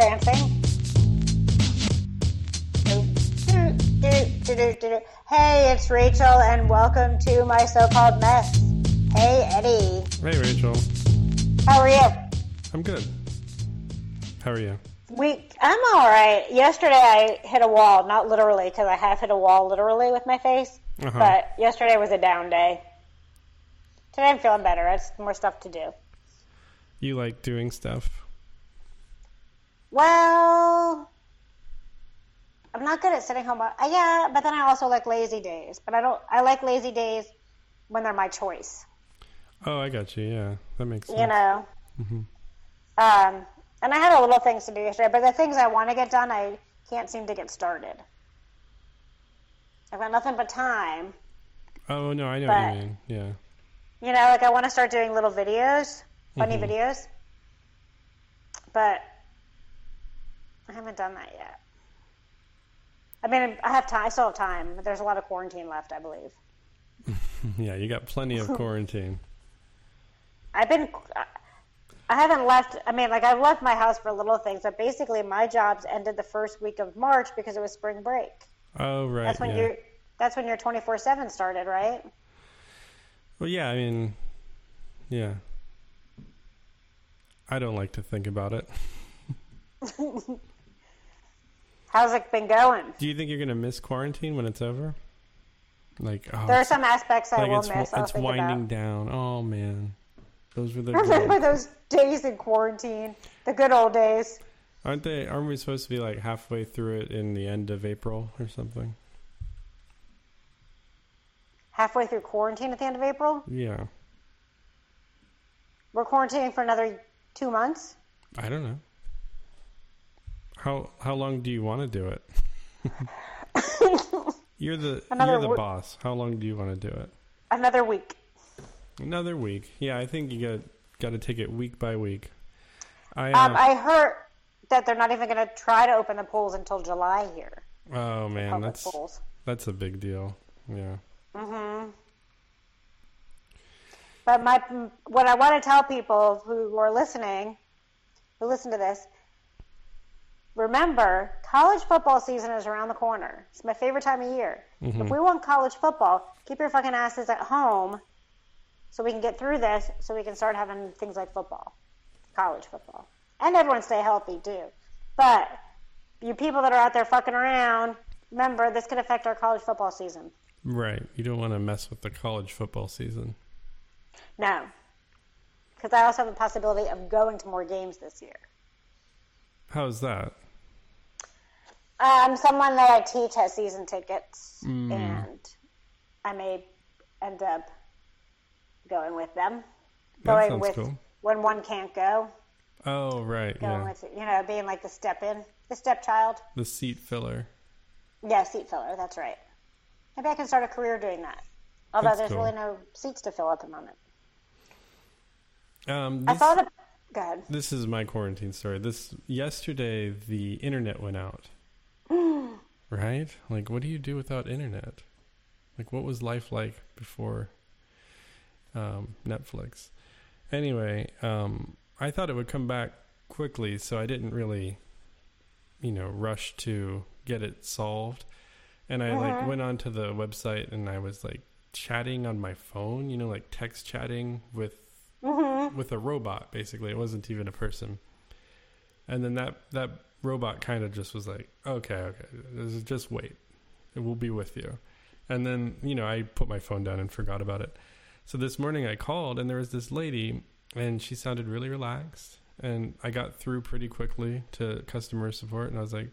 dancing. Hey, it's Rachel, and welcome to my so-called mess. Hey, Eddie. Hey, Rachel. How are you? I'm good. How are you? We, I'm all right. Yesterday, I hit a wall, not literally, because I have hit a wall literally with my face. Uh-huh. But yesterday was a down day. Today, I'm feeling better. I have more stuff to do. You like doing stuff? Well, I'm not good at sitting home. Uh, yeah, but then I also like lazy days. But I don't. I like lazy days when they're my choice. Oh, I got you. Yeah, that makes sense. You know. Hmm. Um, and I had a little things to do yesterday, but the things I want to get done, I can't seem to get started. I've got nothing but time. Oh no, I know But- what you mean. Yeah. You know, like I want to start doing little videos, funny videos, but I haven't done that yet. I mean, I have time. I still have time. But there's a lot of quarantine left, I believe. Yeah, you got plenty of quarantine. I've been. I haven't left. I mean, like I've left my house for little things, but basically my jobs ended the first week of March because it was spring break. Oh, right. That's when yeah. you. That's when your twenty four seven started, right? Well, yeah. I mean, yeah. I don't like to think about it. How's it been going? Do you think you're gonna miss quarantine when it's over? Like, oh, There are some aspects I like will it's miss. I'll it's winding about. down. Oh man, those were the Remember those days in quarantine, the good old days. aren't they? Aren't we supposed to be like halfway through it in the end of April or something? Halfway through quarantine at the end of April, Yeah, we're quarantining for another two months. I don't know. How how long do you want to do it? you're the Another you're the wo- boss. How long do you want to do it? Another week. Another week. Yeah, I think you got got to take it week by week. I, Um, uh, I heard that they're not even going to try to open the polls until July here. oh man, that's pools. that's a big deal. Yeah. Mhm. But my what I want to tell people who are listening, who listen to this, remember college football season is around the corner. It's my favorite time of year. If mm-hmm. we want college football, keep your fucking asses at home, so we can get through this, so we can start having things like football, college football, and everyone stay healthy too. But you people that are out there fucking around, remember this could affect our college football season. Right. You don't want to mess with the college football season. No. Because I also have the possibility of going to more games this year. How's that? Um, someone that I teach has season tickets, Mm. and I may end up going with them. That Going with cool. when one can't go, Oh, right. going Yeah. with you know being like the step in, the stepchild. The seat filler. Yeah, seat filler. That's right. Maybe I can start a career doing that. Although That's there's cool. really no seats to fill at the moment. Um, I this, thought of. Go ahead. this is my quarantine story. This yesterday, the internet went out. right? Like, what do you do without internet? Like, what was life like before um, Netflix? Anyway, um, I thought it would come back quickly, so I didn't really, you know, rush to get it solved. And I like went onto the website and I was like chatting on my phone, you know, like text chatting with with a robot. Basically, it wasn't even a person. And then that that robot kind of just was like, okay, okay, is just wait, it will be with you. And then you know I put my phone down and forgot about it. So this morning I called and there was this lady and she sounded really relaxed. And I got through pretty quickly to customer support and I was like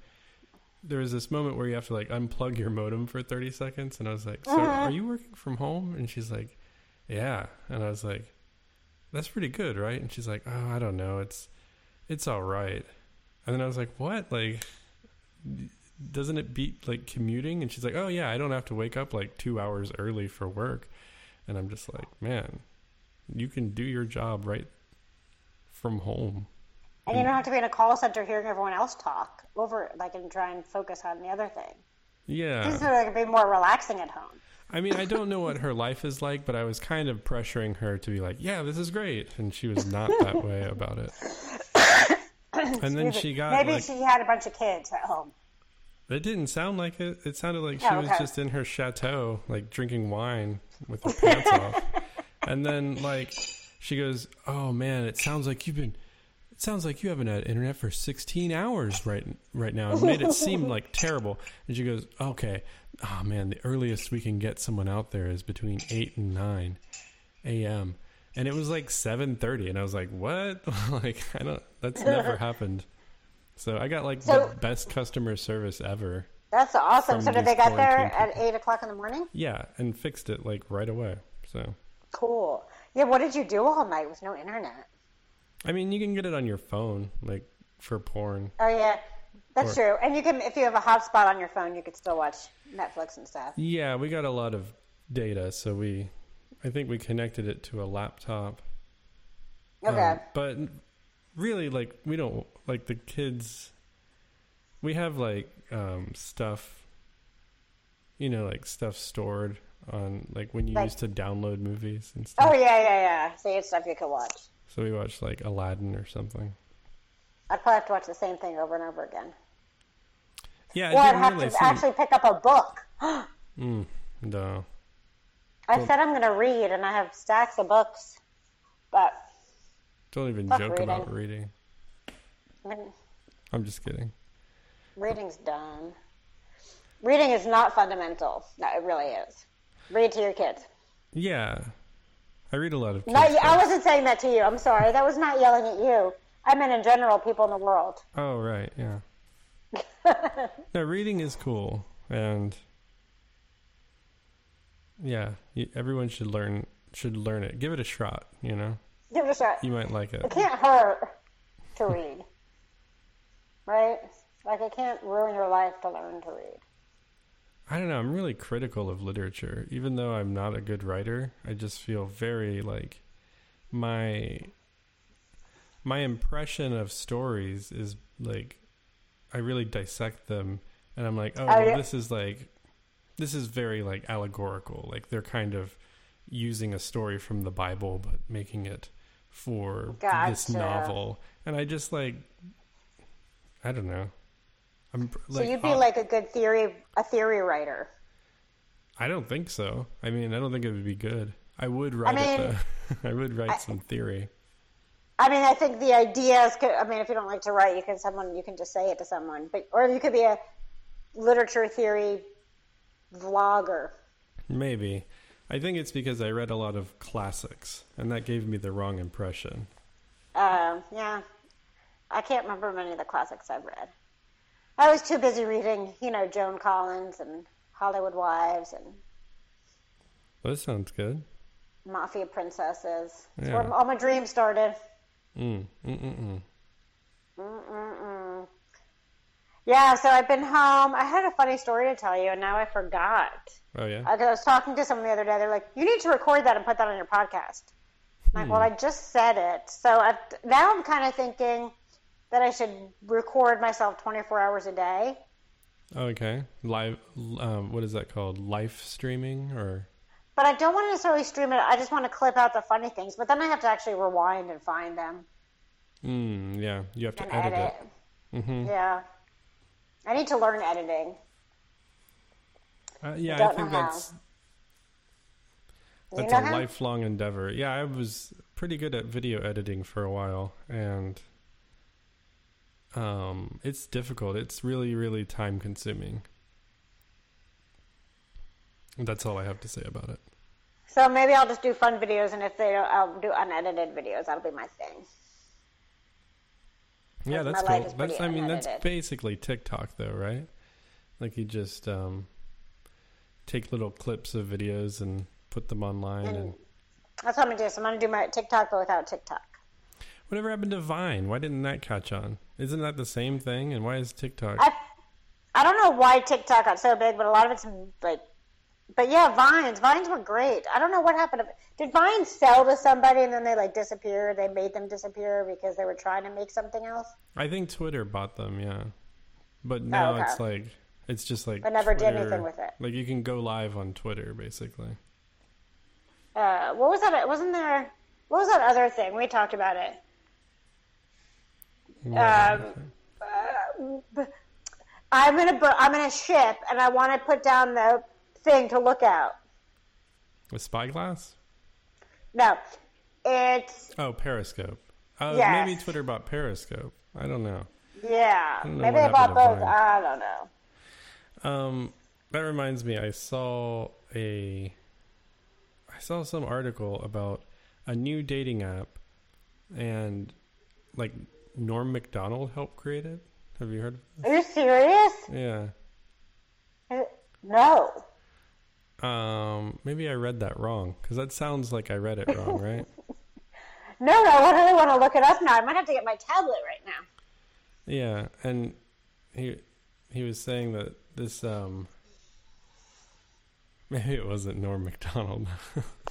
there was this moment where you have to like unplug your modem for 30 seconds and I was like so uh-huh. are you working from home? And she's like yeah. And I was like that's pretty good right? And she's like oh I don't know. It's it's all right and then I was like what like doesn't it beat like commuting and she's like oh yeah I don't have to wake up like 2 hours early for work and I'm just like man you can do your job right from home And you don't have to be in a call center hearing everyone else talk over, like, and try and focus on the other thing. yeah This is like be more relaxing at home. I mean, I don't know what her life is like, but I was kind of pressuring her to be like, "Yeah, this is great," and she was not that way about it. and then she got maybe like, she had a bunch of kids at home. It didn't sound like it. It sounded like she Oh, was just in her chateau, like drinking wine with her pants off. And then like she goes, "Oh man, it sounds like you've been. It sounds like you haven't had internet for 16 hours right right now." It made it seem like terrible. And she goes, "Okay, oh man, the earliest we can get someone out there is between eight and nine a.m." And it was like 7:30, and I was like, "What? like I don't. That's never happened." So I got like So- the best customer service ever. That's awesome. So did they get there at eight o'clock in the morning? Yeah, and fixed it like right away. So, Cool. Yeah. What did you do all night with no internet? I mean, you can get it on your phone, like for porn. Oh yeah, that's Or- true. And you can, if you have a hotspot on your phone, you could still watch Netflix and stuff. Yeah, we got a lot of data, so we, I think we connected it to a laptop. Okay. Um, but really, like, we don't like the kids. We have like um, stuff, you know, like stuff stored on like when you Like- used to download movies and stuff. oh yeah, yeah, yeah. So you had stuff you could watch. So we watched like Aladdin or something. I'd probably have to watch the same thing over and over again. Yeah, Or I'd have really to actually pick up a book. Mm, no. I said I'm going to read, and I have stacks of books, but Don't even joke reading. about reading. I mean, I'm just kidding. reading's done. Reading is not fundamental. No, it really is. Read to your kids. Yeah, I read a lot of. Not, I wasn't saying that to you. I'm sorry. That was not yelling at you. I meant in general, people in the world. Oh right, yeah. no, reading is cool, and yeah, everyone should learn should learn it. Give it a shot. You know, Give it a shot. you might like it. It can't hurt to read, right? Like it can't ruin your life to learn to read. I don't know. I'm really critical of literature, even though I'm not a good writer. I just feel very like my my impression of stories is like I really dissect them, and I'm like, oh, Oh, well, this is like this is very like allegorical. Like they're kind of using a story from the Bible, but making it for this novel, and I just like I don't know. I'm So you'd be I'll- like a good theory, a theory writer. I don't think so. I mean, I don't think it would be good. I would write I mean, it though. I would write some theory. I mean, I think the ideas. Could, I mean, if you don't like to write, you can someone you can just say it to someone. But or you could be a literature theory vlogger. Maybe. I think it's because I read a lot of classics, and that gave me the wrong impression. Uh, yeah, I can't remember many of the classics I've read. I was too busy reading, you know, Joan Collins and Hollywood Wives and Well, this sounds good. Mafia Princesses. That's Yeah. where all my dreams started. Mm, mm, mm, mm. Mm-mm-mm. Yeah, so I've been home. I had a funny story to tell you, and now I forgot. Oh yeah. Because I was talking to someone the other day. They're like, "You need to record that and put that on your podcast." I'm like, well, I just said it. So I've, now I'm kind of thinking that I should record myself 24 hours a day. Okay. Live. Um, what is that called? Live streaming or? But I don't want to necessarily stream it. I just want to clip out the funny things. But then I have to actually rewind and find them Mm, yeah. You have to edit, edit. it. hmm Yeah. I need to learn editing. Uh, yeah, I don't think how. that's You That's know a how? lifelong endeavor. Yeah, I was pretty good at video editing for a while, and um, it's difficult. It's really, really time consuming. That's all I have to say about it. So maybe I'll just do fun videos, and if they don't, I'll do unedited videos. That'll be my thing. Yeah, that's cool. That's I mean, that's basically TikTok, though, right? Like you just um, take little clips of videos and put them online, and That's what I'm gonna do. So I'm gonna do my TikTok, but without TikTok. whatever happened to Vine? Why didn't that catch on? Isn't that the same thing? And why is TikTok? I, I don't know why TikTok got so big, but a lot of it's like, but yeah, Vines. Vines were great. I don't know what happened. Did Vines sell to somebody and then they like disappear? They made them disappear because they were trying to make something else, I think Twitter bought them, yeah. But now okay. it's like it's just like but never did anything with it. Like you can go live on Twitter basically. Uh, what was that? Wasn't there? What was that other thing? We talked about it. Um, uh, I'm gonna I'm gonna ship, and I want to put down the thing to look out. A spyglass? No, it's Oh, Periscope. Uh, Yes. Maybe Twitter bought Periscope. I don't know. yeah. don't know Maybe they bought both. I don't know. Um, that reminds me. I saw a, I saw some article about a new dating app, and like Norm Macdonald helped create it. Have you heard? of Are you serious? Yeah. Uh, No. Um, maybe I read that wrong because that sounds like I read it wrong, right? No, no, I really want to look it up now. I might have to get my tablet right now. Yeah, and he he was saying that this um maybe it wasn't Norm Macdonald.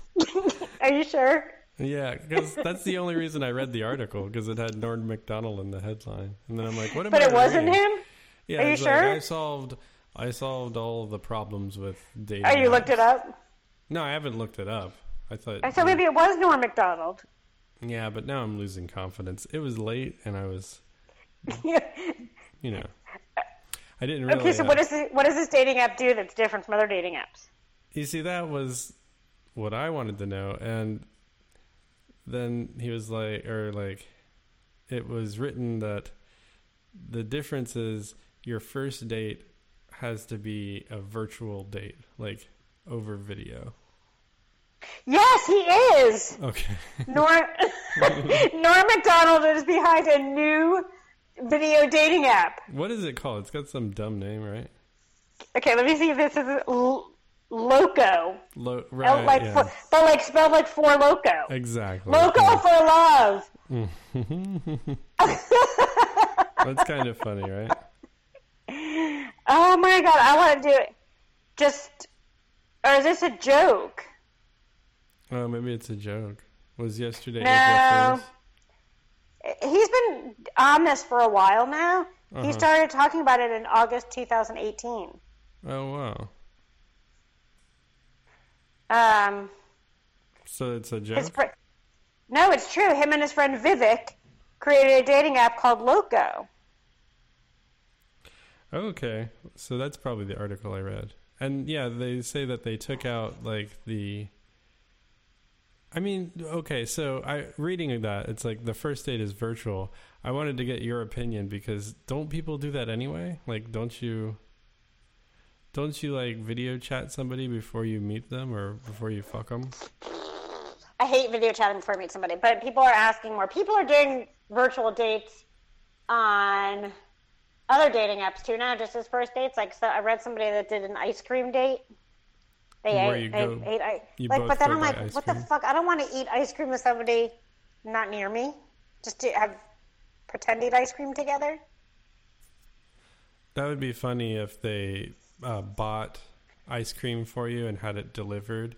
Are you sure? yeah, because that's the only reason I read the article because it had Norm Macdonald in the headline, and then I'm like, what am But I it wasn't him? Yeah, Are you it's like, sure? I solved I solved all of the problems with dating. Oh, you looked it up? No, I haven't looked it up. I thought. I thought maybe it was Norm Macdonald. Yeah, but now I'm losing confidence. It was late, and I was, you know, I didn't really. okay, so uh, what, is this, what does this dating app do that's different from other dating apps? You see, that was what I wanted to know, and then he was like, or like, it was written that the difference is your first date has to be a virtual date, like over video. Yes, he is. Okay. Norm, Norm Macdonald is behind a new video dating app. what is it called? It's got some dumb name, right? Okay, let me see if this is L- Loco. Lo- right. like yeah. for, but like spelled like for Loco. exactly. Loco Yeah. for love. That's kind of funny, right? Oh my god, I want to do it. Just, or is this a joke? Oh, maybe it's a joke. Was yesterday No. He's been on this for a while now. He Uh-huh. started talking about it in August 2018. Oh wow. Um, So it's a joke. fr- no, it's true. Him and his friend Vivek created a dating app called Loco. Okay, so that's probably the article I read. And yeah, they say that they took out like the. I mean, okay, so I reading that it's like the first date is virtual. I wanted to get your opinion because don't people do that anyway? Like, don't you? Don't you like video chat somebody before you meet them or before you fuck them? I hate video chatting before I meet somebody, but people are asking more. People are doing virtual dates on other dating apps too now, just as first dates. Like, so I read somebody that did an ice cream date. They Where ate, go- ate, you like, but then I'm like, what cream? the fuck? I don't want to eat ice cream with somebody not near me. Just to have pretend eat ice cream together. That would be funny if they uh, bought ice cream for you and had it delivered,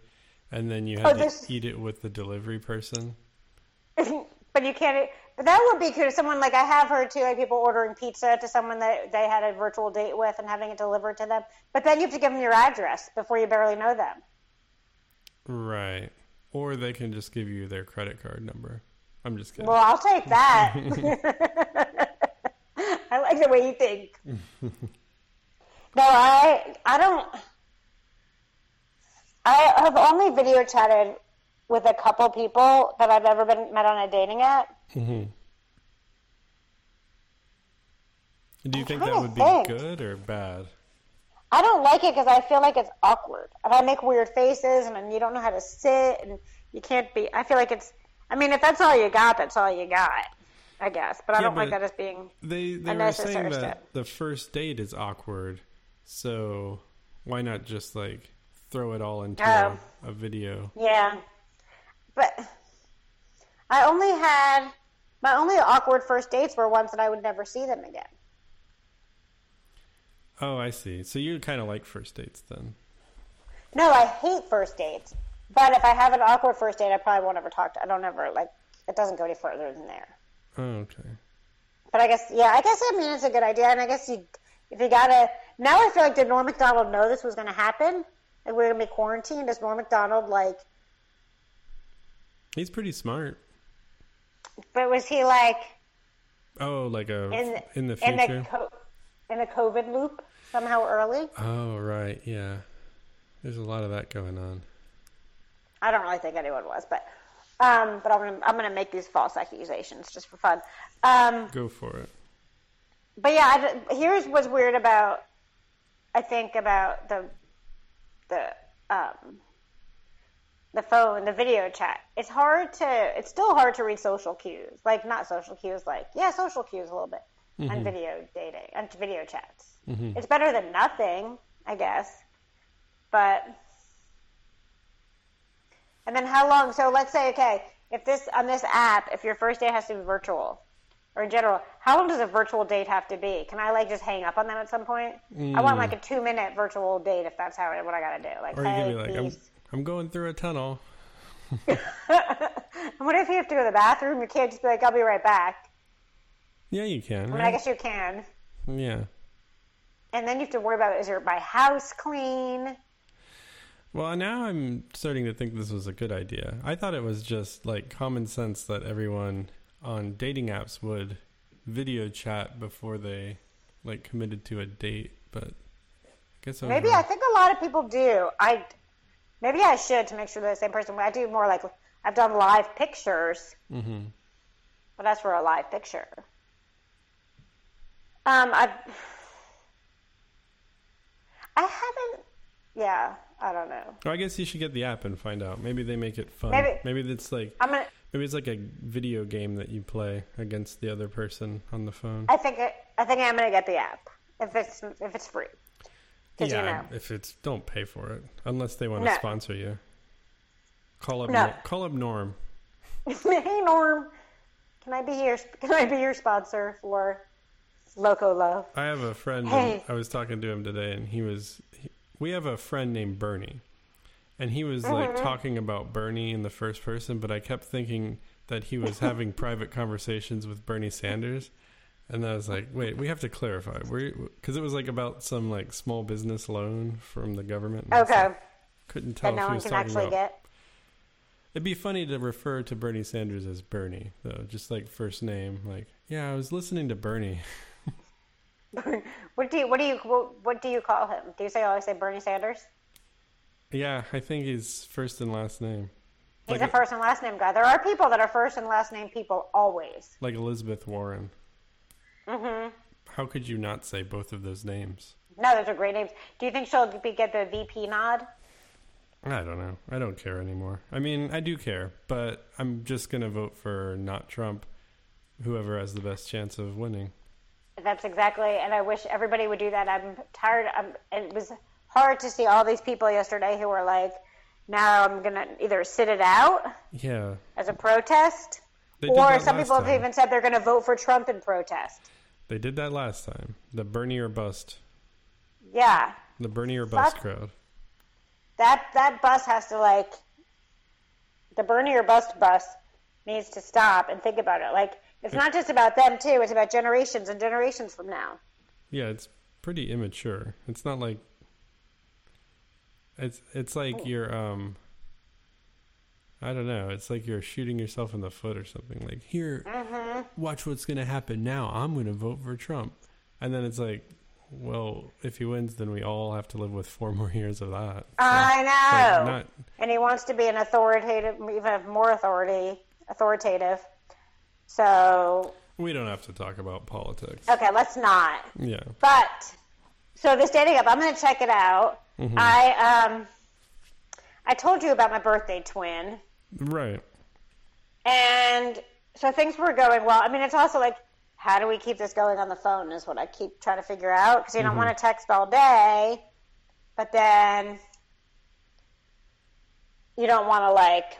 and then you had Oh, to eat it with the delivery person. but you can't. But that would be cool. Someone like I have heard too, like people ordering pizza to someone that they had a virtual date with and having it delivered to them. But then you have to give them your address before you barely know them. Right. Or they can just give you their credit card number. I'm just kidding. Well, I'll take that. I like the way you think. no, I I don't. I have only video chatted with a couple people that I've ever been met on a dating app. Mm-hmm. Do you think that would be think. good or bad? I don't like it because I feel like it's awkward, and I make weird faces, and then you don't know how to sit, and you can't be. I feel like it's. I mean, if that's all you got, that's all you got. I guess, but I Yeah, don't like that as being. They they were Unnecessary saying that step. the first date is awkward, so why not just like throw it all into Oh. a, a video? Yeah, but I only had my only awkward first dates were ones that I would never see them again. Oh, I see. So you kind of like first dates then? No, I hate first dates. But if I have an awkward first date, I probably won't ever talk to. I don't ever like. It doesn't go any further than there. Oh, okay. But I guess, yeah, I guess I mean it's a good idea, and I guess you, if you gotta. Now I feel like did Norm Macdonald know this was going to happen? Like we're going to be quarantined? Does Norm Macdonald like? He's pretty smart. But was he like? Oh, like a in the, in the in the future. co- in the COVID loop somehow early. oh, right. Yeah. There's a lot of that going on. I don't really think anyone was, but um, but I'm gonna I'm gonna make these false accusations just for fun. Um, Go for it. but yeah, I here's what's weird about I think about the the um, the phone, the video chat. It's hard to it's still hard to read social cues. Like not social cues, like yeah, social cues a little bit on mm-hmm. video dating and video chats. Mm-hmm. It's better than nothing, I guess. But and then how long? So let's say okay, if this on this app, if your first date has to be virtual, or in general, how long does a virtual date have to be? Can I like just hang up on them at some point? I want mm. like a two minute virtual date if that's how what I gotta do. Like, Or you hey, like, I'm. I'm going through a tunnel. what if you have to go to the bathroom? You can't just be like, I'll be right back. Yeah, you can. I mean, I guess you can. Yeah. And then you have to worry about is your my house clean? Well, now I'm starting to think this was a good idea. I thought it was just like common sense that everyone on dating apps would video chat before they like committed to a date, but I guess I Maybe wrong. I think a lot of people do. I maybe I should to make sure they're the same person. I do more like I've done live pictures, Mm-hmm. but that's for a live picture. Um, I I haven't. Yeah, I don't know. Well, I guess you should get the app and find out. Maybe they make it fun. Maybe- Maybe it's like I'm gonna. maybe it's like a video game that you play against the other person on the phone. I think it, I think I'm gonna get the app if it's if it's free. Because yeah, you know, if it's don't pay for it unless they want to No. sponsor you. Call up No. Nor- call up Norm. hey Norm, can I be your can I be your sponsor for Loco Love? I have a friend. Hey. I was talking to him today, and he was. He, we have a friend named Bernie, and he was Mm-hmm. like talking about Bernie in the first person, but I kept thinking that he was having private conversations with Bernie Sanders, and I was like, wait, we have to clarify, because it was like about some like small business loan from the government. Okay, like, couldn't tell that if no he was can talking actually about. get. It'd be funny to refer to Bernie Sanders as Bernie, though, just like first name. Like, yeah, I was listening to Bernie. What do you what do you what, what do you call him? Do you say always say Bernie Sanders? Yeah, I think he's first and last name. He's Like a first and last name guy. There are people that are first and last name people always. like Elizabeth Warren. Mm-hmm. How could you not say both of those names? No, those are great names. Do you think she'll be, get the VP nod? I don't know. I don't care anymore. I mean, I do care, but I'm just going to vote for not Trump, whoever has the best chance of winning. That's exactly, and I wish everybody would do that. I'm tired. I'm, it was hard to see all these people yesterday who were like, "Now I'm gonna either sit it out Yeah. as a protest, They or some people have even said they're going to vote for Trump in protest." They did that last time. The Bernie or bust. Yeah, The Bernie or bust Fuck. crowd. that that bus has to like the Bernie or bust bus needs to stop and think about it. Like it's not just about them too; it's about generations and generations from now. Yeah, it's pretty immature. It's not like it's it's like you're um I don't know. It's like you're shooting yourself in the foot or something. Like, here, watch what's going to happen now. I'm going to vote for Trump. And then it's like, well, if he wins, then we all have to live with four more years of that. So, I like, know. not, and he wants to be an authoritative, even more authority, authoritative. So we don't have to talk about politics. okay, let's not. Yeah. But so this dating app, I'm going to check it out. I um, I told you about my birthday twin, Right. and so things were going well. I mean, it's also like, how do we keep this going on the phone? Is what I keep trying to figure out because you don't mm-hmm. want to text all day, but then you don't want to like,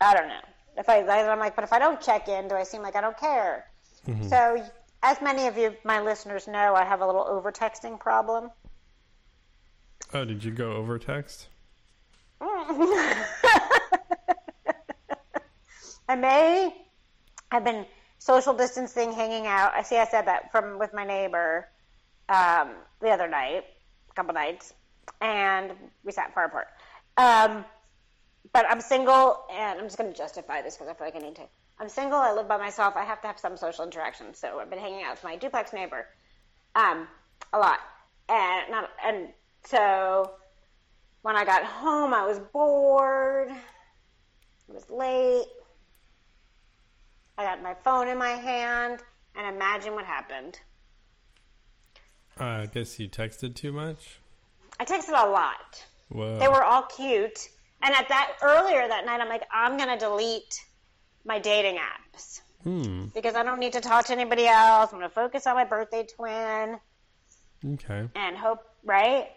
I don't know. If I, I'm like, but if I don't check in, do I seem like I don't care? Mm-hmm. So, as many of you, my listeners know, I have a little over texting problem. Oh, did you go over text? I may have been social distancing, hanging out. I see I said that from with my neighbor um, the other night, a couple nights, and we sat far apart. Um, but I'm single, and I'm just going to justify this because I feel like I need to. I'm single. I live by myself. I have to have some social interaction. So I've been hanging out with my duplex neighbor, um, a lot, and not and so when I got home, I was bored. It was late. I got my phone in my hand, and imagine what happened. Uh, I guess you texted too much. I texted a lot. Whoa. They were all cute. And at that earlier that night, I'm like, I'm gonna delete my dating apps Hmm. because I don't need to talk to anybody else. I'm gonna focus on my birthday twin Okay. and hope. Right?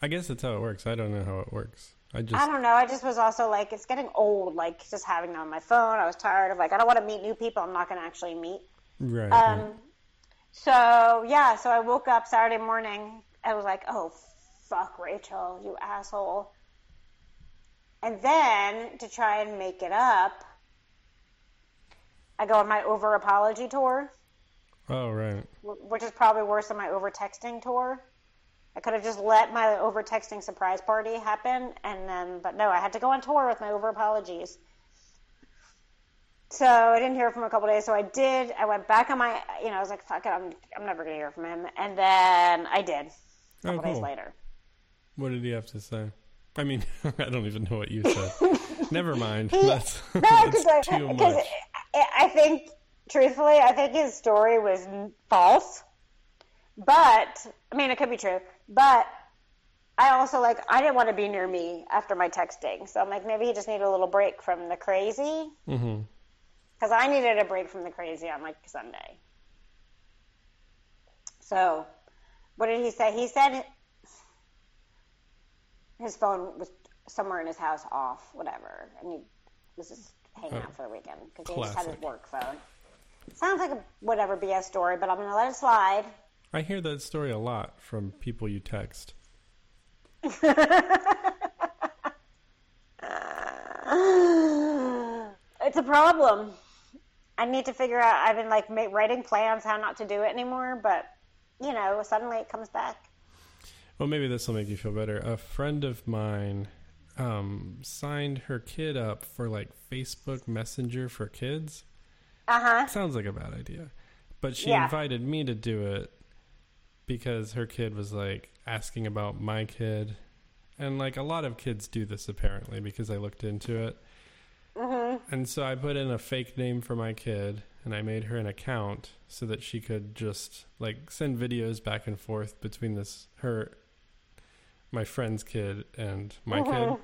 I guess that's how it works. I don't know how it works. I just I don't know. I just was also like, it's getting old. Like just having them on my phone. I was tired of like, I don't want to meet new people. I'm not gonna actually meet. right. Um, right. so yeah, so I woke up Saturday morning. I was like, oh fuck, Rachel, you asshole. And then to try and make it up, I go on my over apology tour, Oh right. which is probably worse than my over texting tour. I could have just let my over texting surprise party happen, and then, but no, I had to go on tour with my over apologies. So I didn't hear from him a couple days. So I did. I went back on my, you know, I was like, "Fuck it, I'm, I'm never gonna hear from him." And then I did. A Oh, couple days later. What did he have to say? I mean, I don't even know what you said. Never mind. That's, No, that's because too I, I, I think, truthfully, I think his story was false. But I mean, it could be true. But I also like I didn't want to be near me after my texting, so I'm like maybe he just needed a little break from the crazy mm-hmm because I needed a break from the crazy on like Sunday. So, what did he say? He said his phone was somewhere in his house off, whatever, and he was just hanging out for the weekend because he just had his work phone. Sounds like a whatever BS story, but I'm gonna let it slide. I hear that story a lot from people you text. It's a problem. I need to figure out. I've been like writing plans how not to do it anymore, but you know, suddenly it comes back. Well, maybe this will make you feel better. A friend of mine um, signed her kid up for like Facebook Messenger for kids. Uh huh. Sounds like a bad idea. But she Yeah. invited me to do it because her kid was like asking about my kid. And like a lot of kids do this apparently because I looked into it. Mm-hmm. And so I put in a fake name for my kid and I made her an account so that she could just like send videos back and forth between this her my friend's kid and my kid. Mhm.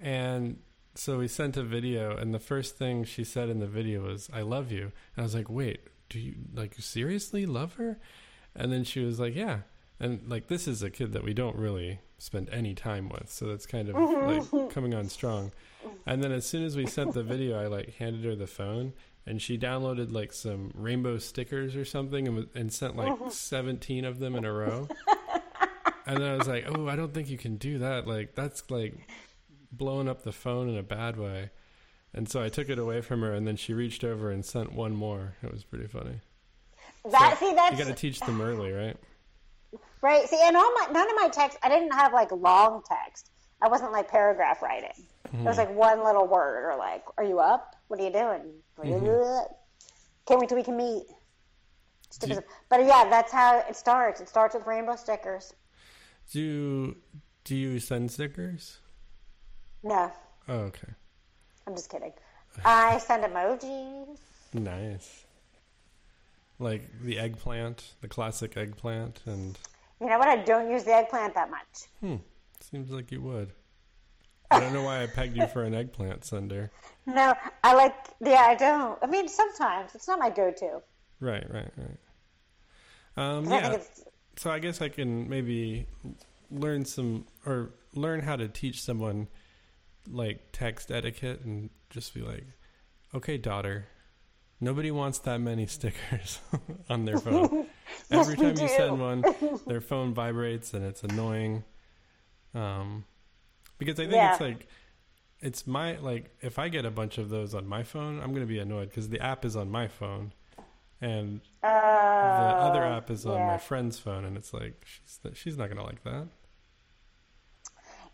And so we sent a video and the first thing she said in the video was I love you. And I was like, "Wait, do you like seriously love her?" And then she was like, "Yeah." And like this is a kid that we don't really spend any time with, so that's kind of mm-hmm. like coming on strong. And then as soon as we sent the video, I like handed her the phone and she downloaded like some rainbow stickers or something and, and sent like mm-hmm. 17 of them in a row. and then I was like, "Oh, I don't think you can do that. Like that's like blowing up the phone in a bad way." And so I took it away from her and then she reached over and sent one more. It was pretty funny. That So see, that's you got to teach them early, right? right. See, and all my none of my text, I didn't have like long text. I wasn't like paragraph writing. It was hmm. like one little word, or like, "Are you up? What are you doing? Can't wait till we can meet." Do- But yeah, that's how it starts. It starts with rainbow stickers. Do do you send stickers? No, Oh, okay. I'm just kidding. I send emojis. Nice. Like the eggplant, the classic eggplant, and You know what? I don't use the eggplant that much. hmm, seems like you would. I don't know why I pegged you for an eggplant sender. No, I like. Yeah, I don't. I mean, sometimes it's not my go-to. Right, right, right. Um, I yeah. it's So I guess I can maybe learn some or learn how to teach someone like text etiquette and just be like, "Okay, daughter, nobody wants that many stickers on their phone. Every time you send one, their phone vibrates and it's annoying." Um, because I think Yeah. it's like it's my like if I get a bunch of those on my phone, I'm going to be annoyed because the app is on my phone. And uh, the other app is on yeah. my friend's phone, and it's like she's she's not gonna like that.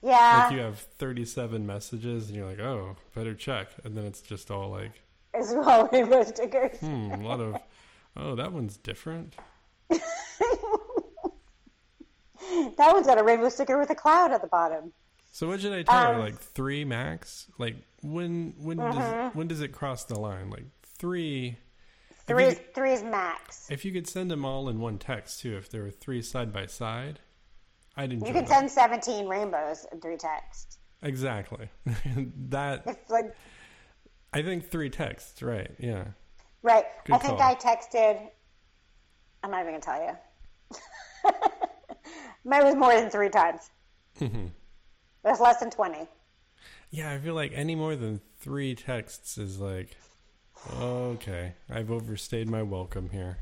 Yeah. Like you have 37 messages and you're like, oh, better check. And then it's just all like, It's all rainbow stickers. hmm, a lot of, oh, that one's different. That one's got a rainbow sticker with a cloud at the bottom. So what should I tell her? Um, Like three max? Like when when Mm-hmm. does when does it cross the line? Like three. Three, If is, you, three is max. if you could send them all in one text too, if there were three side by side, I'd enjoy You can that. send 17 rainbows in three texts. exactly. that It's like, I think three texts, right? Yeah. right. Good I think call. I texted. I'm not even gonna tell you. Mine was more than three times. Mm-hmm. That's less than 20. Yeah, I feel like any more than three texts is like, okay, I've overstayed my welcome here.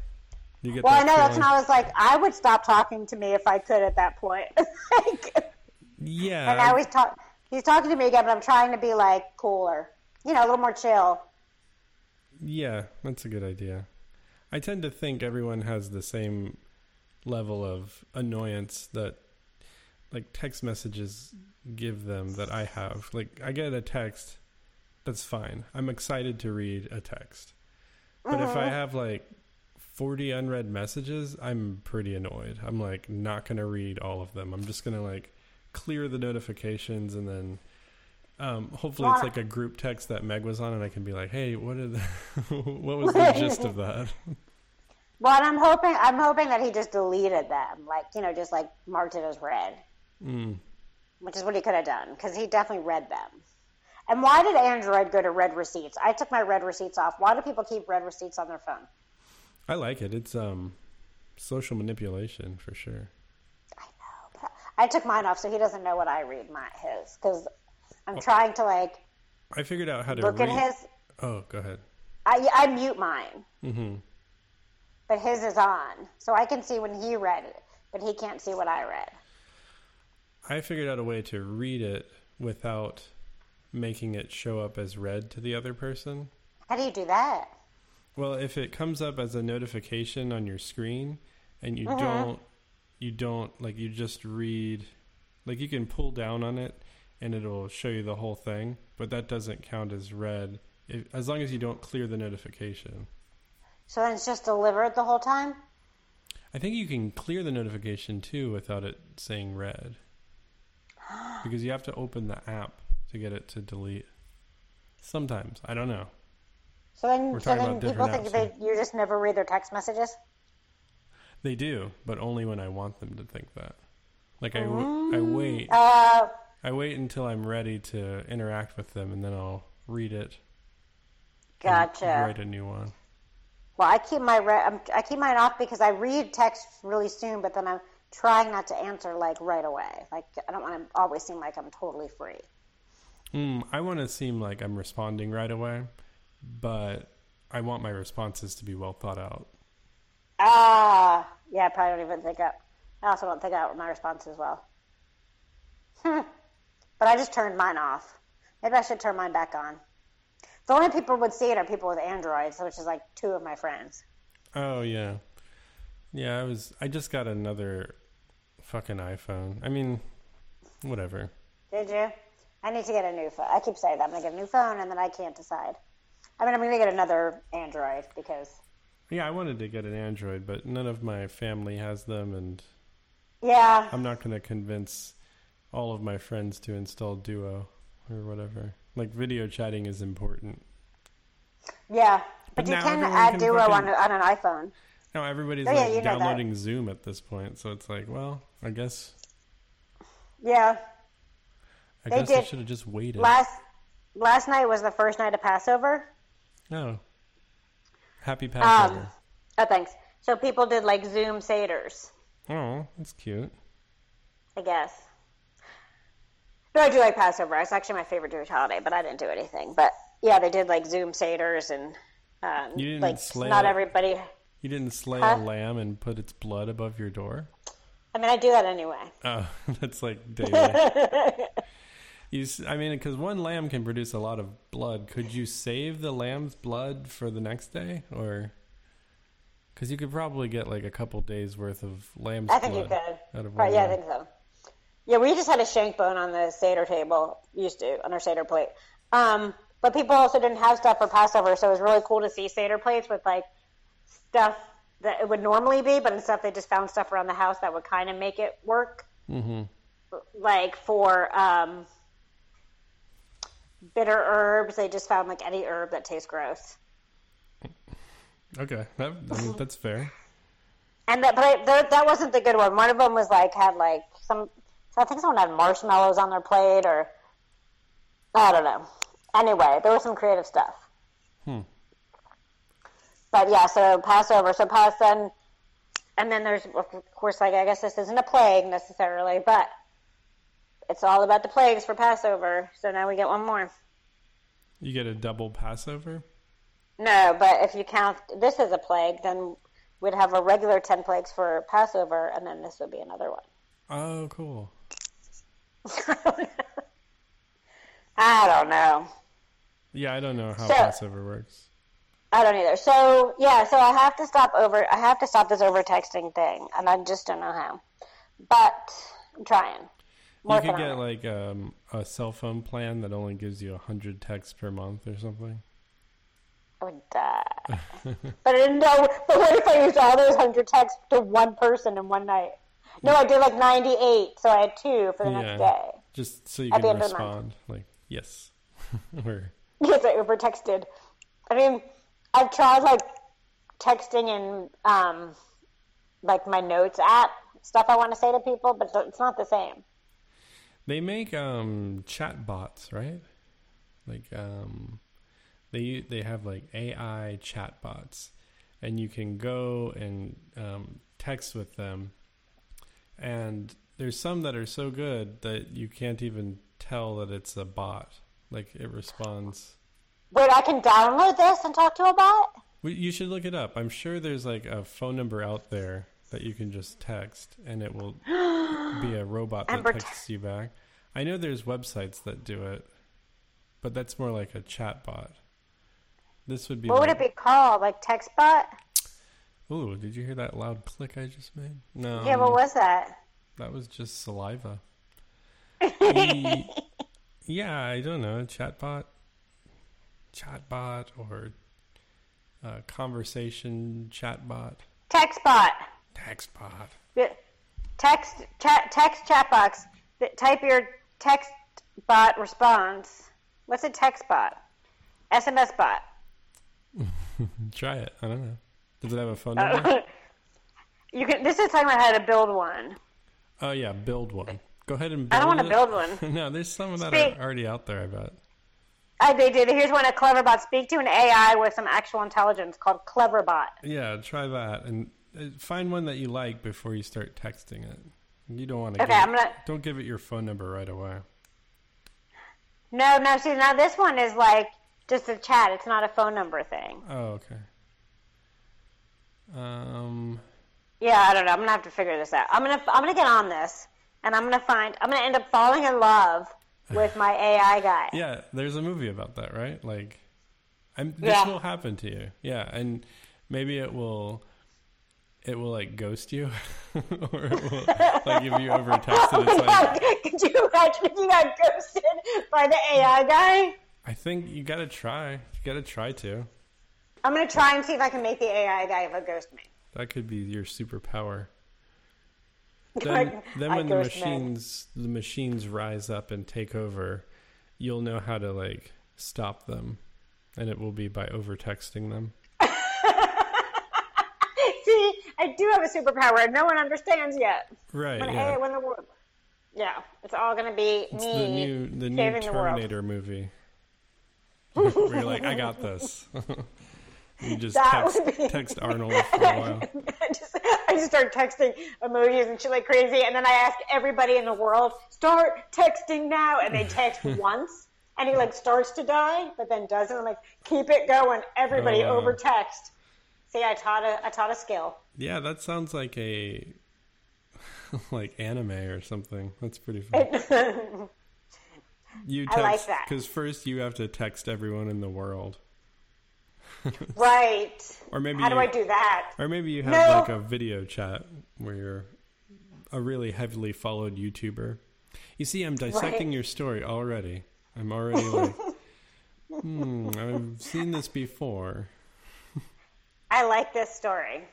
You get Well, I know that's feeling? when I was like, I would stop talking to me if I could at that point. like, Yeah, and now he's talk. He's talking to me again, but I'm trying to be like cooler, you know, a little more chill. Yeah, that's a good idea. I tend to think everyone has the same level of annoyance that like text messages give them that I have. Like I get a text, that's fine. I'm excited to read a text. But if I mm-hmm. have like 40 unread messages, I'm pretty annoyed. I'm like not going to read all of them. I'm just going to like clear the notifications and then um, hopefully it's like a group text that Meg was on and I can be like, "Hey, what did what was the gist of that?" Well, and I'm hoping I'm hoping that he just deleted them, like you know, just like marked it as read, Mm. which is what he could have done because he definitely read them. And why did Android go to read receipts? I took my read receipts off. Why do people keep read receipts on their phone? I like it. It's um social manipulation for sure. I know, but I took mine off so he doesn't know what I read my his because I'm trying to like I figured out how to look read. at his. Oh, go ahead. I I mute mine, Mm-hmm. but his is on, so I can see when he read it, but he can't see what I read. I figured out a way to read it without making it show up as read to the other person. How do you do that? Well, if it comes up as a notification on your screen and you Mm-hmm. don't you don't like you just read like you can pull down on it and it'll show you the whole thing, but that doesn't count as read if, as long as you don't clear the notification. So then it's just delivered the whole time. I think you can clear the notification too without it saying read. Because you have to open the app to get it to delete. Sometimes. I don't know. So then, We're so then people think they, you just never read their text messages. They do, but only when I want them to think that. Like I, I wait. Uh, I wait until I'm ready to interact with them and then I'll read it. gotcha. Write a new one. Well, I keep my re- I'm, keep mine off because I read text really soon, but then I'm trying not to answer like right away. Like I don't want to always seem like I'm totally free. Mm, I want to seem like I'm responding right away, but I want my responses to be well thought out. Ah, yeah, I probably don't even think up. I also don't think out my responses well. But I just turned mine off. Maybe I should turn mine back on. The only people would see it are people with Androids, which is like two of my friends. Oh yeah, yeah. I was. I just got another fucking iPhone. I mean, whatever. Did you? I need to get a new phone. I keep saying that I'm gonna get a new phone, and then I can't decide. I mean, I'm gonna get another Android because Yeah, I wanted to get an Android, but none of my family has them, and yeah, I'm not going to convince all of my friends to install Duo or whatever. Like video chatting is important. yeah. But But, you can add can Duo fucking- on, on an iPhone. Now everybody's Oh, like that. downloading Zoom at this point, so it's like, well, I guess Yeah. I They guess I should have just waited. Last last night was the first night of Passover. oh, happy Passover! Um, oh, thanks. So people did like Zoom seders, oh, that's cute. I guess. No, I do like Passover. It's actually my favorite Jewish holiday, but I didn't do anything. But yeah, they did like Zoom seders and um, You didn't like slay not it? everybody. You didn't slay Huh? a lamb and put its blood above your door. I mean, I do that anyway. Oh, that's like daily. you, I mean, because one lamb can produce a lot of blood. Could you save the lamb's blood for the next day, or because you could probably get like a couple days worth of lamb's I think you blood could. out of Right, one yeah, I think so. Yeah, we just had a shank bone on the Seder table, used to, on our Seder plate. Um, but people also didn't have stuff for Passover, so it was really cool to see Seder plates with like stuff that it would normally be, but instead they just found stuff around the house that would kind of make it work. Mm-hmm. Like for um, bitter herbs, they just found like any herb that tastes gross. Okay, that, I mean, that's fair. And that, but I, that, that wasn't the good one. One of them was like had like some. I think someone had marshmallows on their plate, or I don't know. Anyway, there was some creative stuff. Hmm. But yeah, so Passover. So pass then, and then there's of course like I guess this isn't a plague necessarily, but it's all about the plagues for Passover. So now we get one more. You get a double Passover. No, but if you count this as a plague, then we'd have a regular ten plagues for Passover, and then this would be another one. Oh, cool. I don't know. Yeah, I don't know how So- Passover works. I don't either. So yeah, so I have to stop over. I have to stop this over texting thing, and I just don't know how. But I'm trying. You could get it. like um, a cell phone plan that only gives you a hundred texts per month or something. I would die. but I didn't know. But what if I used all those hundred texts to one person in one night? No, I did like ninety-eight, so I had two for the Yeah. next day. Just so you At can end of the month. respond, like yes, or Yes, I over texted. I mean, I've tried like texting and, um, like my notes app stuff I want to say to people, but it's not the same. They make um chat bots, right? Like um they they have like AI chat bots and you can go and um, text with them and there's some that are so good that you can't even tell that it's a bot. Like it responds. Wait, I can download this and talk to a bot? You should look it up. I'm sure there's like a phone number out there that you can just text and it will be a robot that Amber- texts you back. I know there's websites that do it, but that's more like a chat bot. This would be What would it be called? Like text bot? Ooh, did you hear that loud click I just made? No. Yeah, what was that? That was just saliva. Yeah, I don't know. Chatbot, chatbot, or uh, conversation chatbot, Text bot. textbot. Yeah. Text chat text chat box. Type your text bot response. What's a text bot? SMS bot. Try it. I don't know. Does it have a phone Uh, number? you can. This is talking about how to build one. oh yeah, build one. Go ahead and build I don't want to build one. no, there's some that Speak- are already out there. I bet. I, they did. Here's one a Cleverbot. Speak to an AI with some actual intelligence called Cleverbot. Yeah, try that and uh, find one that you like before you start texting it. You don't want to. Okay, give, I'm gonna. Don't give it your phone number right away. No, no. See, now this one is like just a chat. It's not a phone number thing. Oh, okay. Um. Yeah, I don't know. I'm gonna have to figure this out. I'm gonna I'm gonna get on this, and I'm gonna find. I'm gonna end up falling in love with my AI guy. Yeah, there's a movie about that, right? Like, I'm, this Yeah. will happen to you. Yeah, and maybe it will, it will like ghost you, or it will like if you over text it, it's like Could you imagine if you got ghosted by the AI guy? I think you gotta try. You gotta try to. I'm gonna try and see if I can make the AI guy of a ghost me. That could be your superpower. Then, then when the machines the machines rise up and take over, you'll know how to like stop them, and it will be by over texting them. See, I do have a superpower and no one understands yet. Right. When yeah. AI, when the world, yeah, it's all gonna be It's me the new the new saving the. Terminator movie. Where you're like, I got this. You just text, be- text Arnold for a while. I just, I just start texting emojis and shit like crazy, and then I ask everybody in the world, start texting now, and they text once, and he like starts to die, but then doesn't. I'm like, keep it going, everybody Oh, wow. over text. See, I taught a, I taught a skill. Yeah, that sounds like a like anime or something. That's pretty fun. You I text like that. because first you have to text everyone in the world, right. or maybe How do you, I do that? or maybe you have No. like a video chat where you're a really heavily followed YouTuber. You see, I'm dissecting Right. your story already. I'm already like, hmm, I've seen this before. I like this story.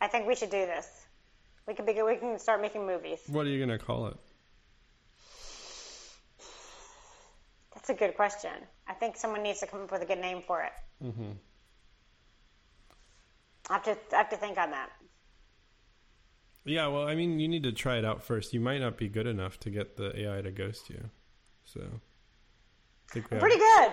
I think we should do this. We can be, we can start making movies. What are you gonna call it? That's a good question. I think someone needs to come up with a good name for it. Mm-hmm. I have to I have to think on that. Yeah, well, I mean, you need to try it out first. You might not be good enough to get the AI to ghost you. So, I think we have- Pretty good,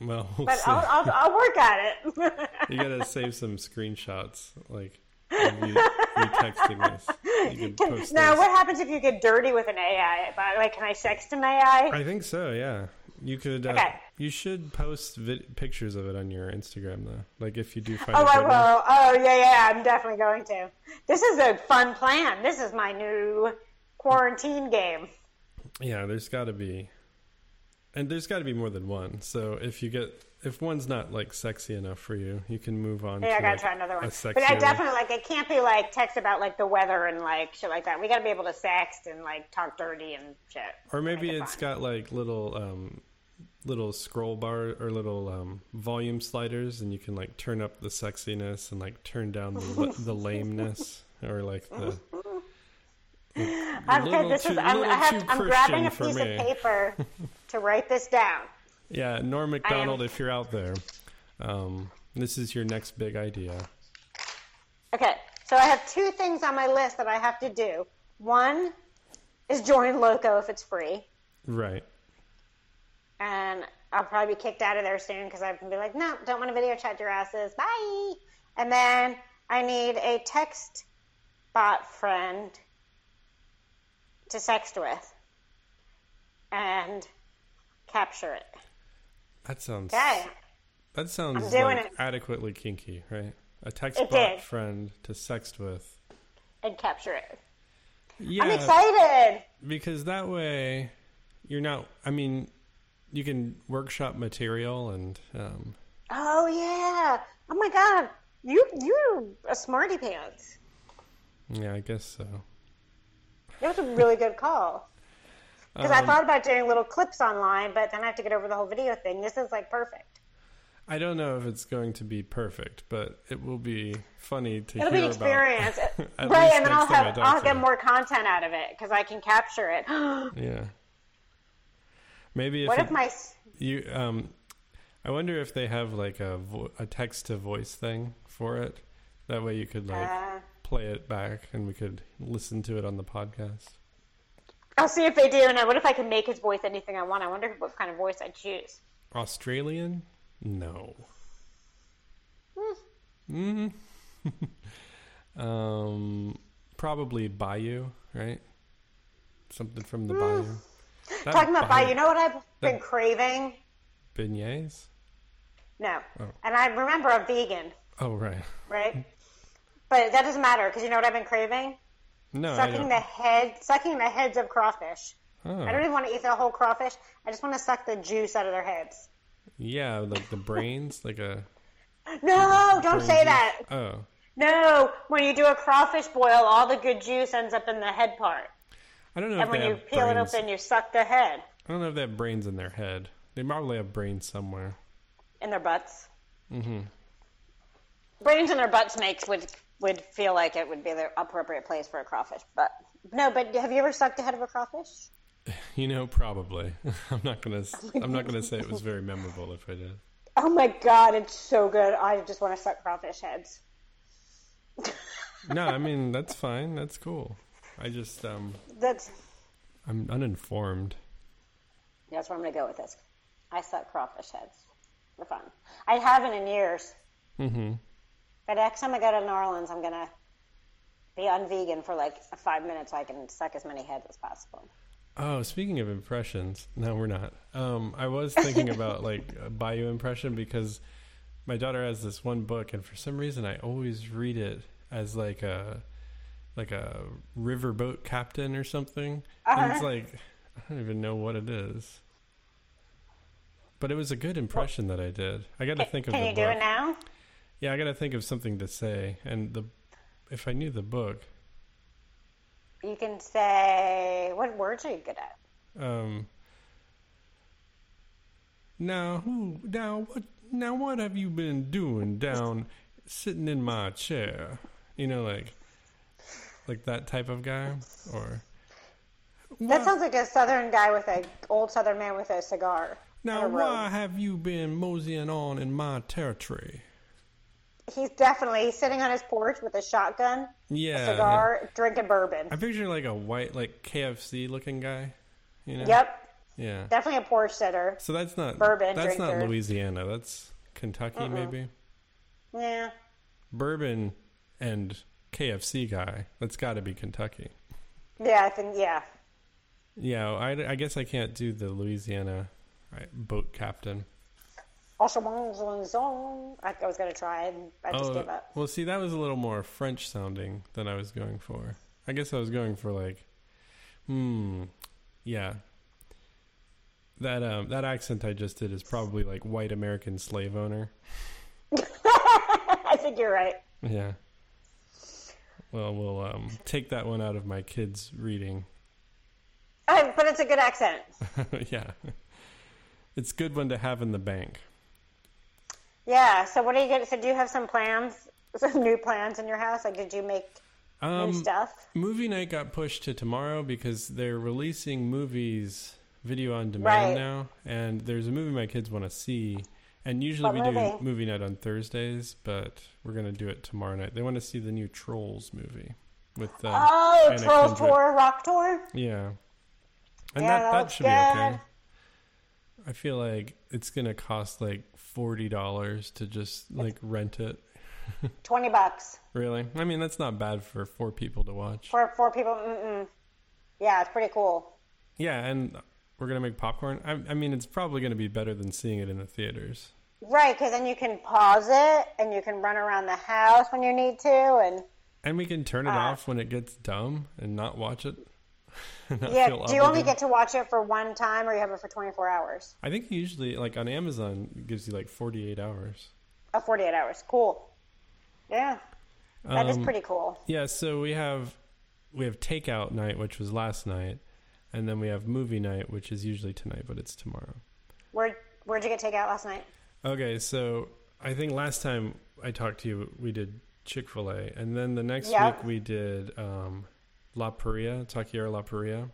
Well, we'll but see. I'll, I'll I'll work at it. you gotta save some screenshots, like you, texting this. You can post now, those. what happens if you get dirty with an AI? Like, can I sext an AI? I think so. Yeah, you could. Uh, Okay. You should post vid- pictures of it on your Instagram, though. Like if you do find Oh, I will. Oh, yeah, yeah. I'm definitely going to. This is a fun plan. This is my new quarantine game. Yeah, there's got to be, and there's got to be more than one. So if you get if one's not like sexy enough for you, you can move on. Yeah, to, I gotta like, try another one. But I definitely like it can't be like text about like the weather and like shit like that. We gotta be able to sext and like talk dirty and shit. Or maybe it it's fun. got like little um, little scroll bar or little um, volume sliders, and you can like turn up the sexiness and like turn down the the lameness or like the. I'm, this too- is, I'm, I have, I'm grabbing a piece for of paper to write this down. Yeah, Norm Macdonald, if you're out there, um, this is your next big idea. Okay, so I have two things on my list that I have to do. One is join Loco if it's free, Right. And I'll probably be kicked out of there soon because I can be like, no, don't want to video chat your asses. Bye. And then I need a text bot friend to sext with and capture it. That sounds. Okay. That sounds like adequately kinky, right? A text It bot did. friend to sext with. And capture it. Yeah, I'm excited. because that way you're not. I mean, you can workshop material and um, Oh yeah. Oh my god. You you're a smarty pants. yeah, I guess so. That was a really good call. Because I Um, thought about doing little clips online, but then I have to get over the whole video thing. This is like perfect. I don't know if it's going to be perfect, but it will be funny to It'll hear be an experience, about. Right? And then I'll have I'll get more content out of it because I can capture it. Yeah. Maybe if, what it- if my you um, I wonder if they have like a vo- a text to voice thing for it. That way you could like uh, play it back and we could listen to it on the podcast. I'll see if they do. And what if I can make his voice anything I want? I wonder what kind of voice I choose. Australian? No. Mm. um, probably Bayou, right? Something from the Bayou. That Talking about Bayou, you know what I've been craving? beignets. No, Oh. and I remember I'm vegan, Oh right. right? But that doesn't matter because you know what I've been craving? No, sucking the head, sucking the heads of crawfish. oh. I don't even want to eat the whole crawfish. I just want to suck the juice out of their heads. Yeah, like the brains, like a. No, don't say juice. that. Oh, No, when you do a crawfish boil, all the good juice ends up in the head part, I don't know and if when they you have peel brains. it open, you suck the head I don't know if they have brains in their head. They probably have brains somewhere. in their butts. Mm-hmm. Brains in their butts makes would would feel like it would be the appropriate place for a crawfish, but no. But have you ever sucked the head of a crawfish? You know, probably. I'm not gonna. s- I'm not gonna say it was very memorable if I did. Oh my god, it's so good. I just want to suck crawfish heads. No, I mean that's fine. That's cool. I just um, That's I'm uninformed. that's where I'm gonna go with this. I suck crawfish heads for fun. I haven't in years, hmm but next time I go to New Orleans, I'm gonna be unvegan for like five minutes so I can suck as many heads as possible. Oh, speaking of impressions, no, we're not. Um, I was thinking about like a Bayou impression because my daughter has this one book, and for some reason, I always read it as like a like a riverboat captain or something. And it's like I don't even know what it is. But it was a good impression that I did. I got to think of Can the you book. do it now? Yeah, I got to think of something to say, and the if I knew the book, You can say what words are you good at? Um. Now who? Now what? Now what have you been doing down, sitting in my chair? You know, like, like that type of guy, or. That sounds like a southern guy with a old southern man with a cigar. Now, a why have you been moseying on in my territory? He's definitely he's sitting on his porch with a shotgun, Yeah. a cigar, drinking bourbon. I picture like a white, like KFC looking guy. You know. Yep, Yeah. definitely a porch sitter. So that's not Bourbon That's not. Louisiana. That's Kentucky, maybe. Yeah, Bourbon and KFC guy. That's got to be Kentucky. yeah, I think yeah. Yeah, I, I guess I can't do the Louisiana right, boat captain. I I was gonna try and I just gave up. well, see, that was a little more French sounding than I was going for. I guess I was going for like, hmm, yeah. That um that accent I just did is probably like white American slave owner. I think you're right. Yeah. Well, we'll um, take that one out of my kids' reading. I, but it's a good accent. yeah. It's a good one to have in the bank. Yeah. So what are you gonna? So do you have some plans? Some new plans in your house? Like, did you make new Um, stuff? movie night got pushed to tomorrow because they're releasing movies video on demand Right. now, and there's a movie my kids want to see. And usually What we do movie? movie night on Thursdays, but we're gonna do it tomorrow night. They want to see the new Trolls movie with uh, Oh, Anna Troll Kendrick. Tour, Rock Tour. Yeah. And Yeah, that, that should be okay. I feel like it's gonna cost like forty dollars to just like rent it. Twenty bucks Really? I mean that's not bad for four people to watch. for four people. Mm-mm. Yeah, it's pretty cool. Yeah, and we're gonna make popcorn. I, I mean it's probably gonna be better than seeing it in the theaters. Right, because then you can pause it and you can run around the house when you need to, and And we can turn it Ah. off when it gets dumb and not watch it. Not yeah. Do you only get to watch it for one time, or you have it for twenty four hours? I think usually like on Amazon it gives you like forty eight hours. Oh, 48 hours. Cool. Yeah, that is Um, pretty cool. Yeah, so we have we have takeout night, which was last night, and then we have movie night, which is usually tonight, but it's tomorrow. Where Where'd you get takeout last night? Okay, so I think last time I talked to you, we did Chick Fil A, and then the next Yeah. week we did um, La Paria, Taqueria La Paria,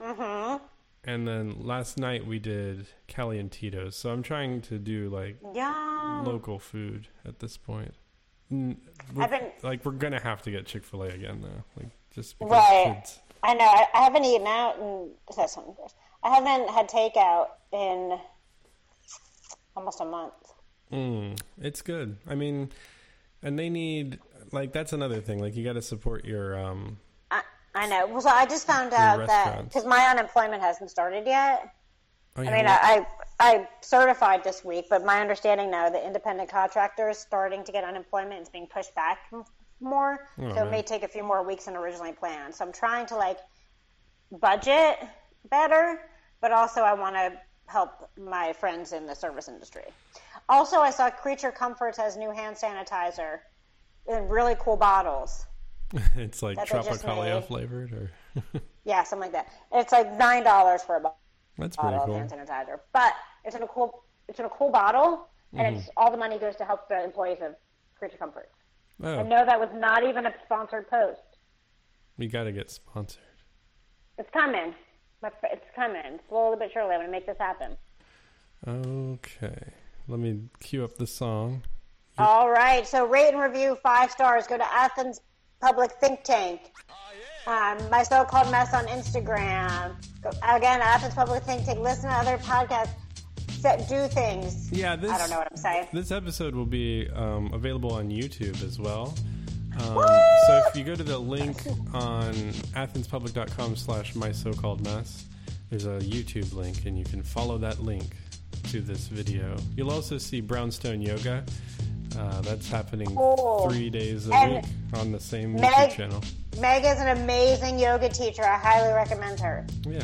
Mm-hmm. and then last night we did Cali and Tito's. So I'm trying to do like Yum. local food at this point. We're- been- like we're gonna have to get Chick Fil A again though, like just because Right. kids. I know. I, I haven't eaten out in. I haven't had takeout in almost a month. Mm, it's good. I mean, and they need like that's another thing. Like you got to support your um. I, I know. Well, so I just found out that because my unemployment hasn't started yet. Oh, I mean, what- I, I certified this week, but my understanding now, the independent contractor is starting to get unemployment. It's being pushed back more, Oh, so it may take a few more weeks than originally planned. So I'm trying to like budget better, but also I want to help my friends in the service industry. Also, I saw Creature Comforts has new hand sanitizer in really cool bottles. it's like Tropicalia flavored, or Yeah, something like that. It's like nine dollars for a bottle. that's pretty bottle cool. of hand sanitizer. But it's in a cool it's in a cool bottle and Mm-hmm. it's all the money goes to help the employees of Creature Comforts. Oh, And no, that was not even a sponsored post. we got to get sponsored. It's coming. My fr- It's coming. Slowly but surely I'm gonna make this happen. Okay, let me cue up the song. All right. So rate and review five stars. Go to Athens Public Think Tank. Um, my so-called mess on Instagram. Go, again, Athens Public Think Tank. Listen to other podcasts. Set, do things. Yeah, this I don't know what I'm saying. this episode will be um, available on YouTube as well. Um, so if you go to the link on athenspublic.com slash my so-called mess, there's a YouTube link and you can follow that link to this video. You'll also see Brownstone Yoga. Uh, that's happening three days a And week on the same Meg- YouTube channel. Meg is an amazing yoga teacher. I highly recommend her. Yeah.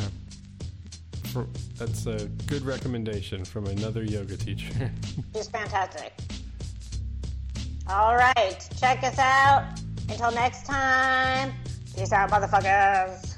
For, that's a good recommendation from another yoga teacher. She's fantastic. All right. Check us out. Until next time, Peace out, motherfuckers.